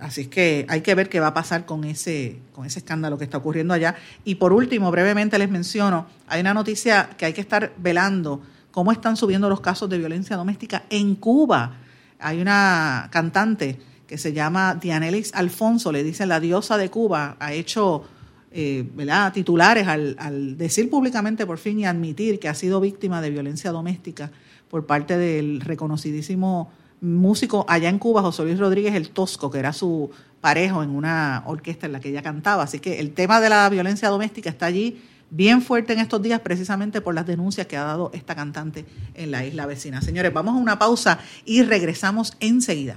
así es que hay que ver qué va a pasar con ese, con ese escándalo que está ocurriendo allá. Y por último, brevemente les menciono, hay una noticia que hay que estar velando cómo están subiendo los casos de violencia doméstica en Cuba. Hay una cantante que se llama Dianelis Alfonso, le dicen la diosa de Cuba, ha hecho eh, titulares al, decir públicamente por fin y admitir que ha sido víctima de violencia doméstica por parte del reconocidísimo músico allá en Cuba, José Luis Rodríguez el Tosco, que era su parejo en una orquesta en la que ella cantaba. Así que el tema de la violencia doméstica está allí bien fuerte en estos días precisamente por las denuncias que ha dado esta cantante en la isla vecina. Señores, vamos a una pausa y regresamos enseguida.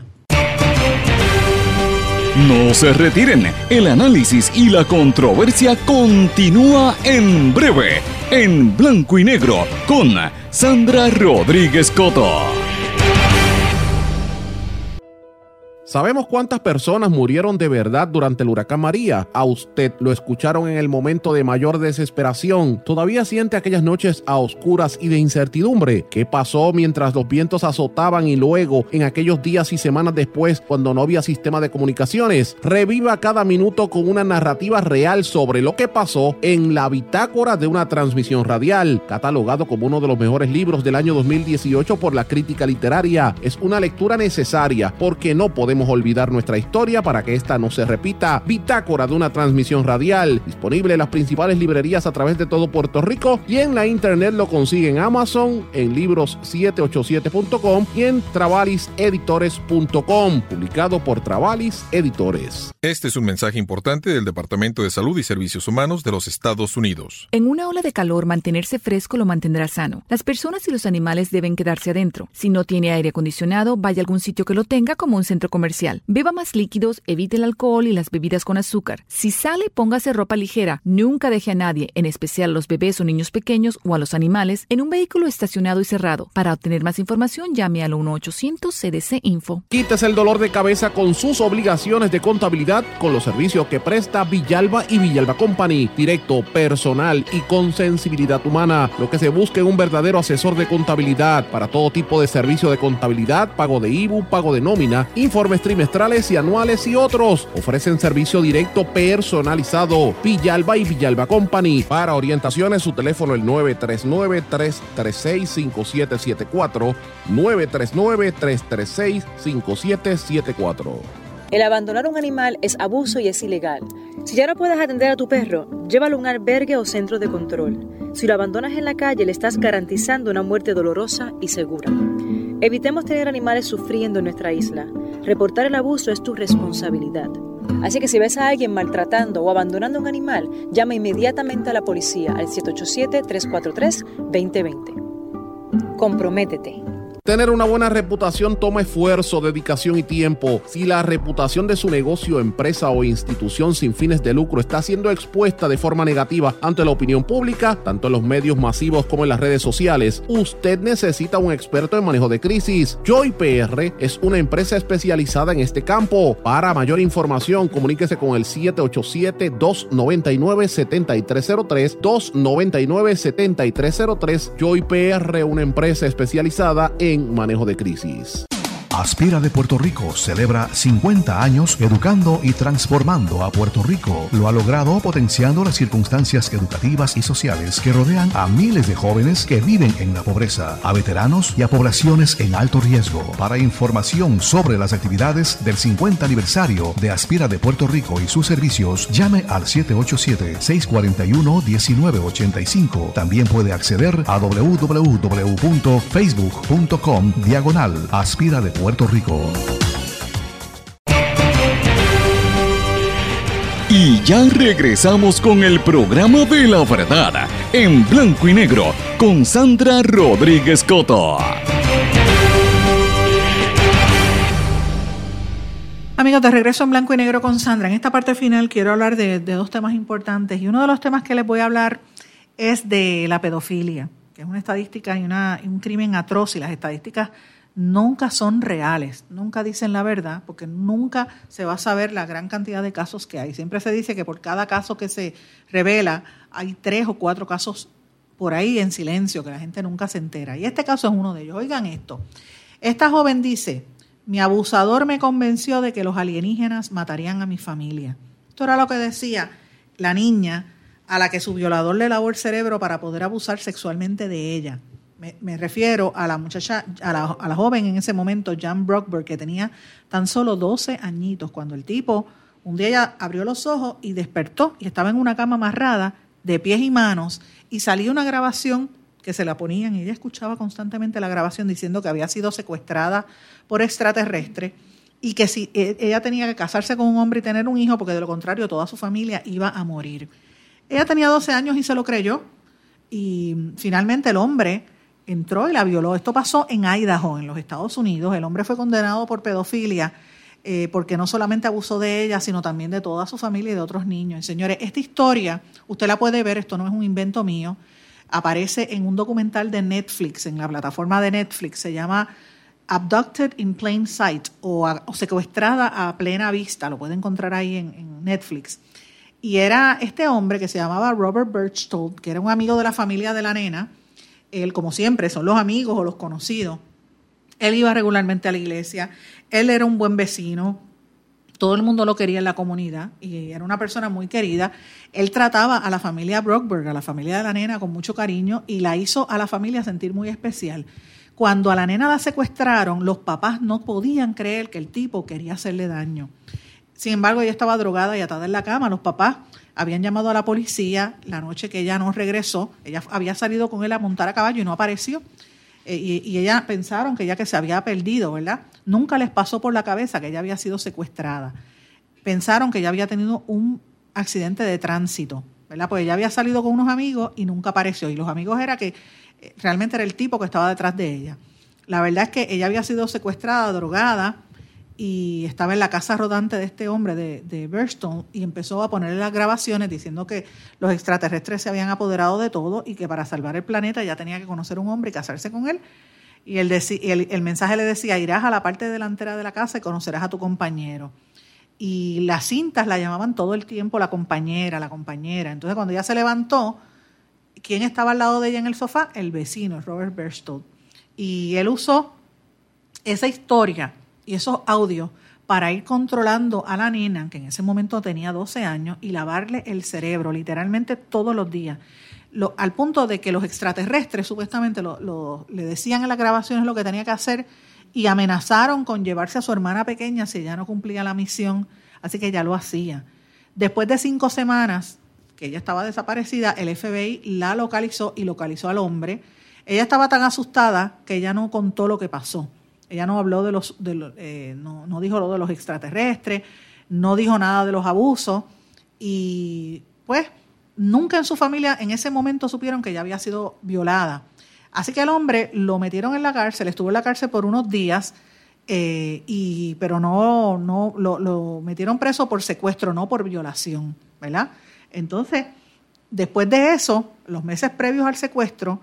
No se retiren, el análisis y la controversia continúa en breve, en blanco y negro, con Sandra Rodríguez Coto. ¿Sabemos cuántas personas murieron de verdad durante el huracán María? A usted lo escucharon en el momento de mayor desesperación. ¿Todavía siente aquellas noches a oscuras y de incertidumbre? ¿Qué pasó mientras los vientos azotaban y luego en aquellos días y semanas después cuando no había sistema de comunicaciones? Reviva cada minuto con una narrativa real sobre lo que pasó en la bitácora de una transmisión radial, catalogado como uno de los mejores libros del año 2018 por la crítica literaria. Es una lectura necesaria porque no podemos olvidar nuestra historia para que esta no se repita. Bitácora de una transmisión radial, disponible en las principales librerías a través de todo Puerto Rico y en la internet lo consigue en Amazon, en libros787.com y en travaliseditores.com, publicado por Travalis Editores. Este es un mensaje importante del Departamento de Salud y Servicios Humanos de los Estados Unidos. En una ola de calor, mantenerse fresco lo mantendrá sano. Las personas y los animales deben quedarse adentro. Si no tiene aire acondicionado, vaya a algún sitio que lo tenga como un centro comercial Beba más líquidos, evite el alcohol y las bebidas con azúcar. Si sale, póngase ropa ligera. Nunca deje a nadie, en especial a los bebés o niños pequeños o a los animales, en un vehículo estacionado y cerrado. Para obtener más información, llame al 1-800-CDC-INFO. Quítese el dolor de cabeza con sus obligaciones de contabilidad con los servicios que presta Villalba y Villalba Company. Directo, personal y con sensibilidad humana. Lo que se busca en un verdadero asesor de contabilidad para todo tipo de servicio de contabilidad, pago de IBU, pago de nómina, informes trimestrales y anuales y otros. Ofrecen servicio directo personalizado. Villalba y Villalba Company. Para orientaciones, su teléfono el 939-336-5774. 939-336-5774. El abandonar un animal es abuso y es ilegal. Si ya no puedes atender a tu perro, llévalo a un albergue o centro de control. Si lo abandonas en la calle, le estás garantizando una muerte dolorosa y segura. Evitemos tener animales sufriendo en nuestra isla. Reportar el abuso es tu responsabilidad. Así que si ves a alguien maltratando o abandonando un animal, llama inmediatamente a la policía al 787-343-2020. Comprométete. Tener una buena reputación toma esfuerzo, dedicación y tiempo. Si la reputación de su negocio, empresa o institución sin fines de lucro está siendo expuesta de forma negativa ante la opinión pública, tanto en los medios masivos como en las redes sociales, usted necesita un experto en manejo de crisis. Joy PR es una empresa especializada en este campo. Para mayor información, comuníquese con el 787-299-7303, 299-7303. Joy una empresa especializada en manejo de crisis. Aspira de Puerto Rico celebra 50 años educando y transformando a Puerto Rico. Lo ha logrado potenciando las circunstancias educativas y sociales que rodean a miles de jóvenes que viven en la pobreza, a veteranos y a poblaciones en alto riesgo. Para información sobre las actividades del 50 aniversario de Aspira de Puerto Rico y sus servicios, llame al 787-641-1985. También puede acceder a www.facebook.com diagonal Aspira de Puerto Puerto Rico. Y Y ya regresamos con el programa de la verdad en blanco y negro con Sandra Rodríguez Coto. Amigos, de regreso en blanco y negro con Sandra. En esta parte final quiero hablar de, dos temas importantes y uno de los temas que les voy a hablar es de la pedofilia, que es una estadística y, una, un crimen atroz y las estadísticas nunca son reales, nunca dicen la verdad, porque nunca se va a saber la gran cantidad de casos que hay. Siempre se dice que por cada caso que se revela hay tres o cuatro casos por ahí en silencio, que la gente nunca se entera. Y este caso es uno de ellos. Oigan esto. Esta joven dice, mi abusador me convenció de que los alienígenas matarían a mi familia. Esto era lo que decía la niña a la que su violador le lavó el cerebro para poder abusar sexualmente de ella. Me, refiero a la muchacha, a la, joven en ese momento, Jan Brockberg, que tenía tan solo 12 añitos, cuando el tipo un día ella abrió los ojos y despertó y estaba en una cama amarrada de pies y manos y salía una grabación que se la ponían y ella escuchaba constantemente la grabación diciendo que había sido secuestrada por extraterrestre y que si e, ella tenía que casarse con un hombre y tener un hijo porque de lo contrario toda su familia iba a morir. Ella tenía 12 años y se lo creyó y finalmente el hombre entró y la violó. Esto pasó en Idaho, en los Estados Unidos. El hombre fue condenado por pedofilia eh, porque no solamente abusó de ella, sino también de toda su familia y de otros niños. señores, esta historia, usted la puede ver, esto no es un invento mío, aparece en un documental de Netflix, en la plataforma de Netflix, se llama Abducted in Plain Sight o, secuestrada a plena vista, lo puede encontrar ahí en, Netflix. Y era este hombre que se llamaba Robert Birchtold, que era un amigo de la familia de la nena, él como siempre son los amigos o los conocidos, él iba regularmente a la iglesia, él era un buen vecino, todo el mundo lo quería en la comunidad y era una persona muy querida. Él trataba a la familia Brockberg, a la familia de la nena, con mucho cariño y la hizo a la familia sentir muy especial. Cuando a la nena la secuestraron, los papás no podían creer que el tipo quería hacerle daño. Sin embargo, ella estaba drogada y atada en la cama. Los papás habían llamado a la policía la noche que ella no regresó. Ella había salido con él a montar a caballo y no apareció. Eh, y, y ella pensaron que ella que se había perdido, ¿verdad? Nunca les pasó por la cabeza que ella había sido secuestrada. Pensaron que ella había tenido un accidente de tránsito, ¿verdad? Pues ella había salido con unos amigos y nunca apareció. Y los amigos era que eh, realmente era el tipo que estaba detrás de ella. La verdad es que ella había sido secuestrada, drogada, y estaba en la casa rodante de este hombre, de, de Burstone, y empezó a ponerle las grabaciones diciendo que los extraterrestres se habían apoderado de todo y que para salvar el planeta ya tenía que conocer un hombre y casarse con él y el, el, mensaje le decía, irás a la parte delantera de la casa y conocerás a tu compañero. Y las cintas la llamaban todo el tiempo la compañera, la compañera. Entonces cuando ella se levantó, ¿quién estaba al lado de ella en el sofá? El vecino, Robert Berstold. Y él usó esa historia y esos audios para ir controlando a la nena, que en ese momento tenía 12 años, y lavarle el cerebro literalmente todos los días al punto de que los extraterrestres supuestamente le decían en las grabaciones lo que tenía que hacer y amenazaron con llevarse a su hermana pequeña si ella no cumplía la misión, así que ella lo hacía. Después de cinco semanas que ella estaba desaparecida, el FBI la localizó y localizó al hombre. Ella estaba tan asustada que ella no contó lo que pasó. Ella no habló de los, eh, no, no dijo lo de los extraterrestres, no dijo nada de los abusos y pues nunca en su familia en ese momento supieron que ella había sido violada. Así que el hombre lo metieron en la cárcel, estuvo en la cárcel por unos días, eh, y, pero no, no lo, metieron preso por secuestro, no por violación, ¿verdad? Entonces, después de eso, los meses previos al secuestro,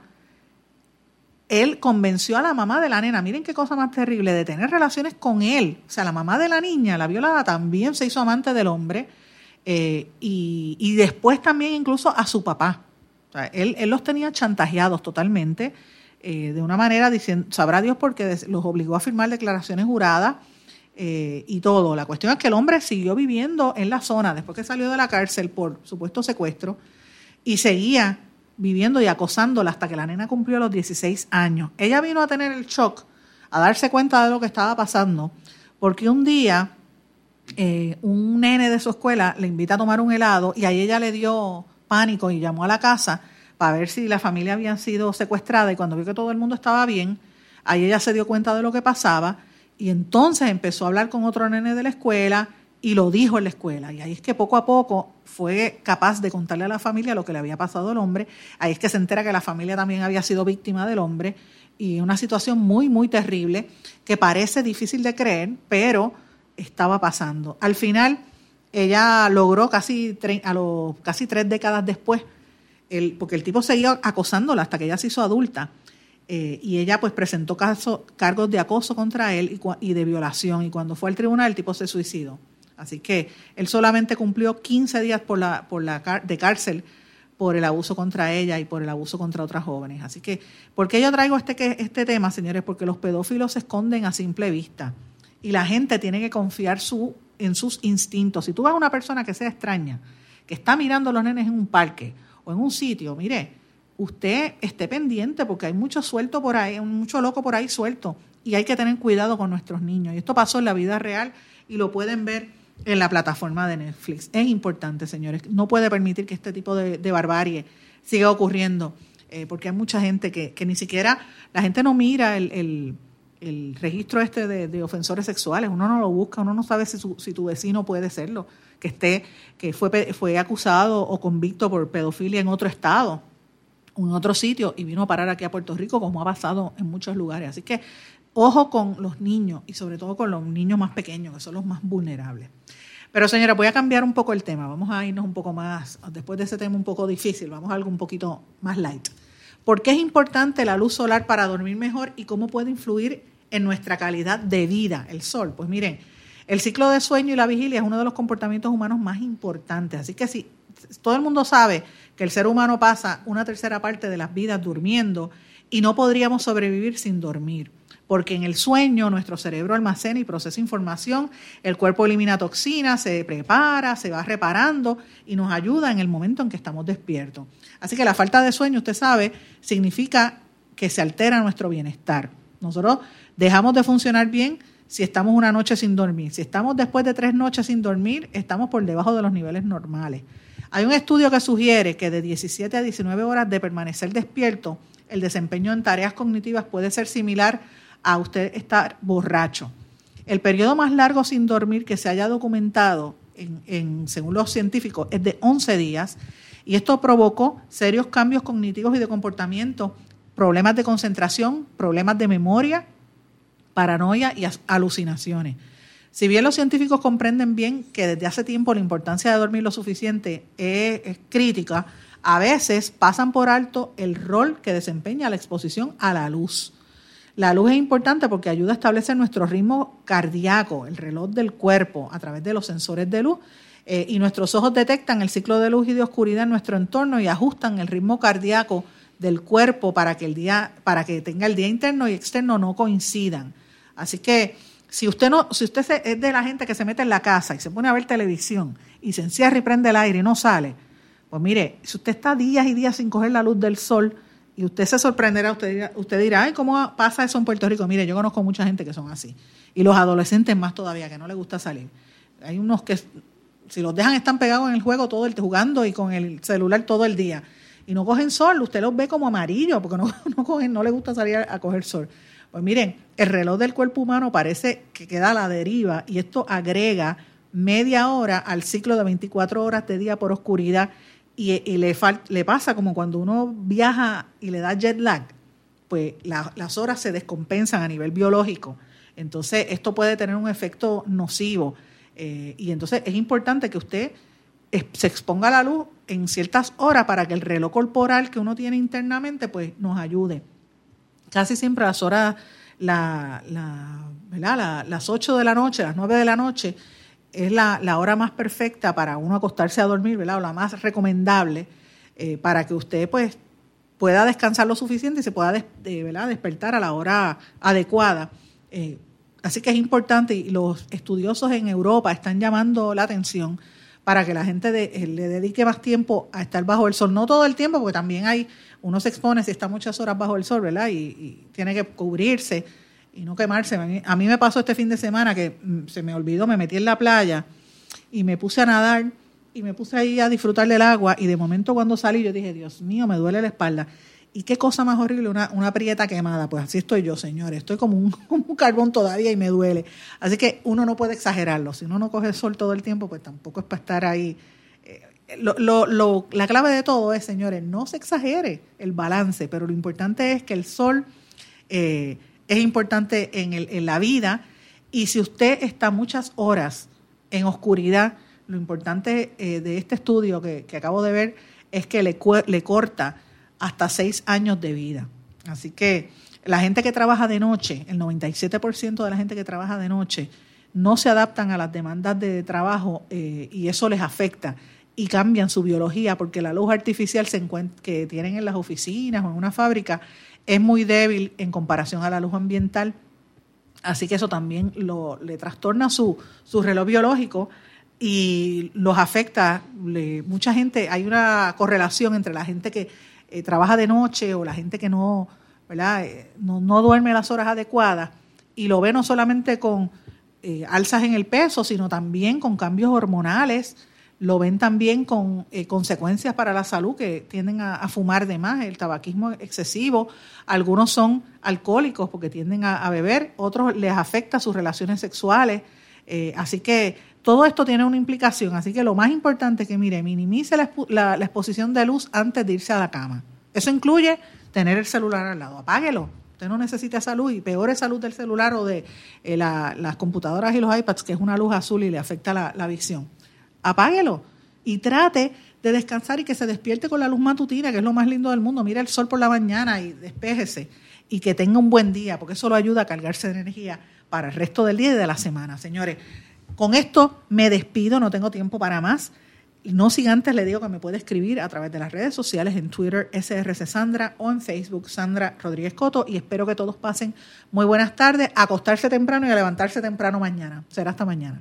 él convenció a la mamá de la nena, miren qué cosa más terrible, de tener relaciones con él. O sea, la mamá de la niña, la violada, también se hizo amante del hombre eh, y, después también incluso a su papá. él, los tenía chantajeados totalmente, eh, de una manera, diciendo, sabrá Dios porque los obligó a firmar declaraciones juradas eh, y todo. La cuestión es que el hombre siguió viviendo en la zona después que salió de la cárcel por supuesto secuestro y seguía viviendo y acosándola hasta que la nena cumplió los 16 años. Ella vino a tener el shock, a darse cuenta de lo que estaba pasando, porque un día eh, un nene de su escuela le invita a tomar un helado y ahí ella le dio pánico y llamó a la casa para ver si la familia había sido secuestrada y cuando vio que todo el mundo estaba bien, ahí ella se dio cuenta de lo que pasaba y entonces empezó a hablar con otro nene de la escuela y lo dijo en la escuela. Y ahí es que poco a poco fue capaz de contarle a la familia lo que le había pasado al hombre. Ahí es que se entera que la familia también había sido víctima del hombre y una situación muy, muy terrible que parece difícil de creer, pero estaba pasando. Al final, ella logró casi, a los, casi tres décadas después, porque el tipo seguía acosándola hasta que ella se hizo adulta. Eh, y ella pues presentó cargos de acoso contra él y, de violación. Y cuando fue al tribunal, el tipo se suicidó. Así que él solamente cumplió 15 días por la, por la de cárcel por el abuso contra ella y por el abuso contra otras jóvenes. Así que, ¿por qué yo traigo este, este tema, señores? Porque los pedófilos se esconden a simple vista y la gente tiene que confiar su, en sus instintos. Si tú vas a una persona que sea extraña, que está mirando a los nenes en un parque o en un sitio, mire, usted esté pendiente porque hay mucho suelto por ahí, mucho loco por ahí suelto y hay que tener cuidado con nuestros niños. Y esto pasó en la vida real y lo pueden ver en la plataforma de Netflix. Es importante, señores. No puede permitir que este tipo de, barbarie siga ocurriendo, eh, porque hay mucha gente que, que, ni siquiera, la gente no mira el, el, registro este de, ofensores sexuales, uno no lo busca, uno no sabe si, si tu vecino puede serlo, que esté, que fue, fue acusado o convicto por pedofilia en otro estado en otro sitio y vino a parar aquí a Puerto Rico, como ha pasado en muchos lugares. Así que ojo con los niños y sobre todo con los niños más pequeños, que son los más vulnerables. Pero señora, voy a cambiar un poco el tema. Vamos a irnos un poco más, después de ese tema un poco difícil, vamos a algo un poquito más light. ¿Por qué es importante la luz solar para dormir mejor y cómo puede influir en nuestra calidad de vida el sol? Pues miren, el ciclo de sueño y la vigilia es uno de los comportamientos humanos más importantes. Así que si todo el mundo sabe que el ser humano pasa una tercera parte de las vidas durmiendo y no podríamos sobrevivir sin dormir porque en el sueño nuestro cerebro almacena y procesa información, el cuerpo elimina toxinas, se prepara, se va reparando y nos ayuda en el momento en que estamos despiertos. Así que la falta de sueño, usted sabe, significa que se altera nuestro bienestar. Nosotros dejamos de funcionar bien si estamos una noche sin dormir. Si estamos después de tres noches sin dormir, estamos por debajo de los niveles normales. Hay un estudio que sugiere que de 17 a 19 horas de permanecer despierto, el desempeño en tareas cognitivas puede ser similar a usted estar borracho. El periodo más largo sin dormir que se haya documentado, en, según los científicos, es de 11 días y esto provocó serios cambios cognitivos y de comportamiento, problemas de concentración, problemas de memoria, paranoia y alucinaciones. Si bien los científicos comprenden bien que desde hace tiempo la importancia de dormir lo suficiente es, crítica, a veces pasan por alto el rol que desempeña la exposición a la luz. La luz es importante porque ayuda a establecer nuestro ritmo cardíaco, el reloj del cuerpo, a través de los sensores de luz. Eh, y nuestros ojos detectan el ciclo de luz y de oscuridad en nuestro entorno y ajustan el ritmo cardíaco del cuerpo para que el día, para que tenga el día interno y externo no coincidan. Así que si usted no, si usted es de la gente que se mete en la casa y se pone a ver televisión y se encierra y prende el aire y no sale, pues mire, si usted está días y días sin coger la luz del sol, y usted se sorprenderá, usted dirá, usted dirá, ay, ¿cómo pasa eso en Puerto Rico? Mire, yo conozco mucha gente que son así. Y los adolescentes más todavía, que no les gusta salir. Hay unos que, si los dejan, están pegados en el juego todo el jugando y con el celular todo el día. Y no cogen sol, usted los ve como amarillos, porque no, no, cogen, no les gusta salir a, coger sol. Pues miren, el reloj del cuerpo humano parece que queda a la deriva y esto agrega media hora al ciclo de 24 horas de día por oscuridad y, le, le pasa como cuando uno viaja y le da jet lag, pues las horas se descompensan a nivel biológico. Entonces, esto puede tener un efecto nocivo. Eh, y entonces es importante que usted se exponga a la luz en ciertas horas para que el reloj corporal que uno tiene internamente pues nos ayude. Casi siempre a las horas, la, la, las 8 de la noche, las 9 de la noche, es la, hora más perfecta para uno acostarse a dormir, ¿verdad? O la más recomendable eh, para que usted pues pueda descansar lo suficiente y se pueda despertar a la hora adecuada. Eh, así que es importante y los estudiosos en Europa están llamando la atención para que la gente eh, le dedique más tiempo a estar bajo el sol. No todo el tiempo, porque también hay, uno se expone si está muchas horas bajo el sol, ¿verdad? y tiene que cubrirse y no quemarse. A mí me pasó este fin de semana que mm, se me olvidó, me metí en la playa y me puse a nadar y me puse ahí a disfrutar del agua y de momento cuando salí yo dije, Dios mío, me duele la espalda. ¿Y qué cosa más horrible? Una, una prieta quemada. Pues así estoy yo, señores. Estoy como un, un, carbón todavía y me duele. Así que uno no puede exagerarlo. Si uno no coge el sol todo el tiempo, pues tampoco es para estar ahí. Eh, lo, lo, lo, la clave de todo es, señores, no se exagere el balance, pero lo importante es que el sol eh, es importante en, el, en la vida y si usted está muchas horas en oscuridad, lo importante eh, de este estudio que, acabo de ver es que le, le corta hasta seis años de vida. Así que la gente que trabaja de noche, el 97% de la gente que trabaja de noche, no se adaptan a las demandas de trabajo eh, y eso les afecta y cambian su biología porque la luz artificial se que tienen en las oficinas o en una fábrica es muy débil en comparación a la luz ambiental. Así que eso también lo, le trastorna su, su reloj biológico y los afecta. Le, mucha gente, hay una correlación entre la gente que eh, trabaja de noche o la gente que no, ¿verdad? Eh, no, no, duerme las horas adecuadas y lo ve no solamente con eh, alzas en el peso, sino también con cambios hormonales, lo ven también con eh, consecuencias para la salud que tienden a, fumar de más, el tabaquismo excesivo, algunos son alcohólicos porque tienden a, beber, otros les afecta sus relaciones sexuales, eh, así que todo esto tiene una implicación, así que lo más importante es que, mire, minimice la, la, exposición de luz antes de irse a la cama. Eso incluye tener el celular al lado, apáguelo. Usted no necesita salud y peor es salud del celular o de eh, la, las computadoras y los iPads, que es una luz azul y le afecta la visión. Apáguelo y trate de descansar y que se despierte con la luz matutina, que es lo más lindo del mundo. Mira el sol por la mañana y despéjese y que tenga un buen día, porque eso lo ayuda a cargarse de energía para el resto del día y de la semana. Señores, con esto me despido, no tengo tiempo para más. No sin antes le digo que me puede escribir a través de las redes sociales, en Twitter SRC Sandra o en Facebook Sandra Rodríguez Coto y espero que todos pasen muy buenas tardes, acostarse temprano y a levantarse temprano mañana. Será hasta mañana.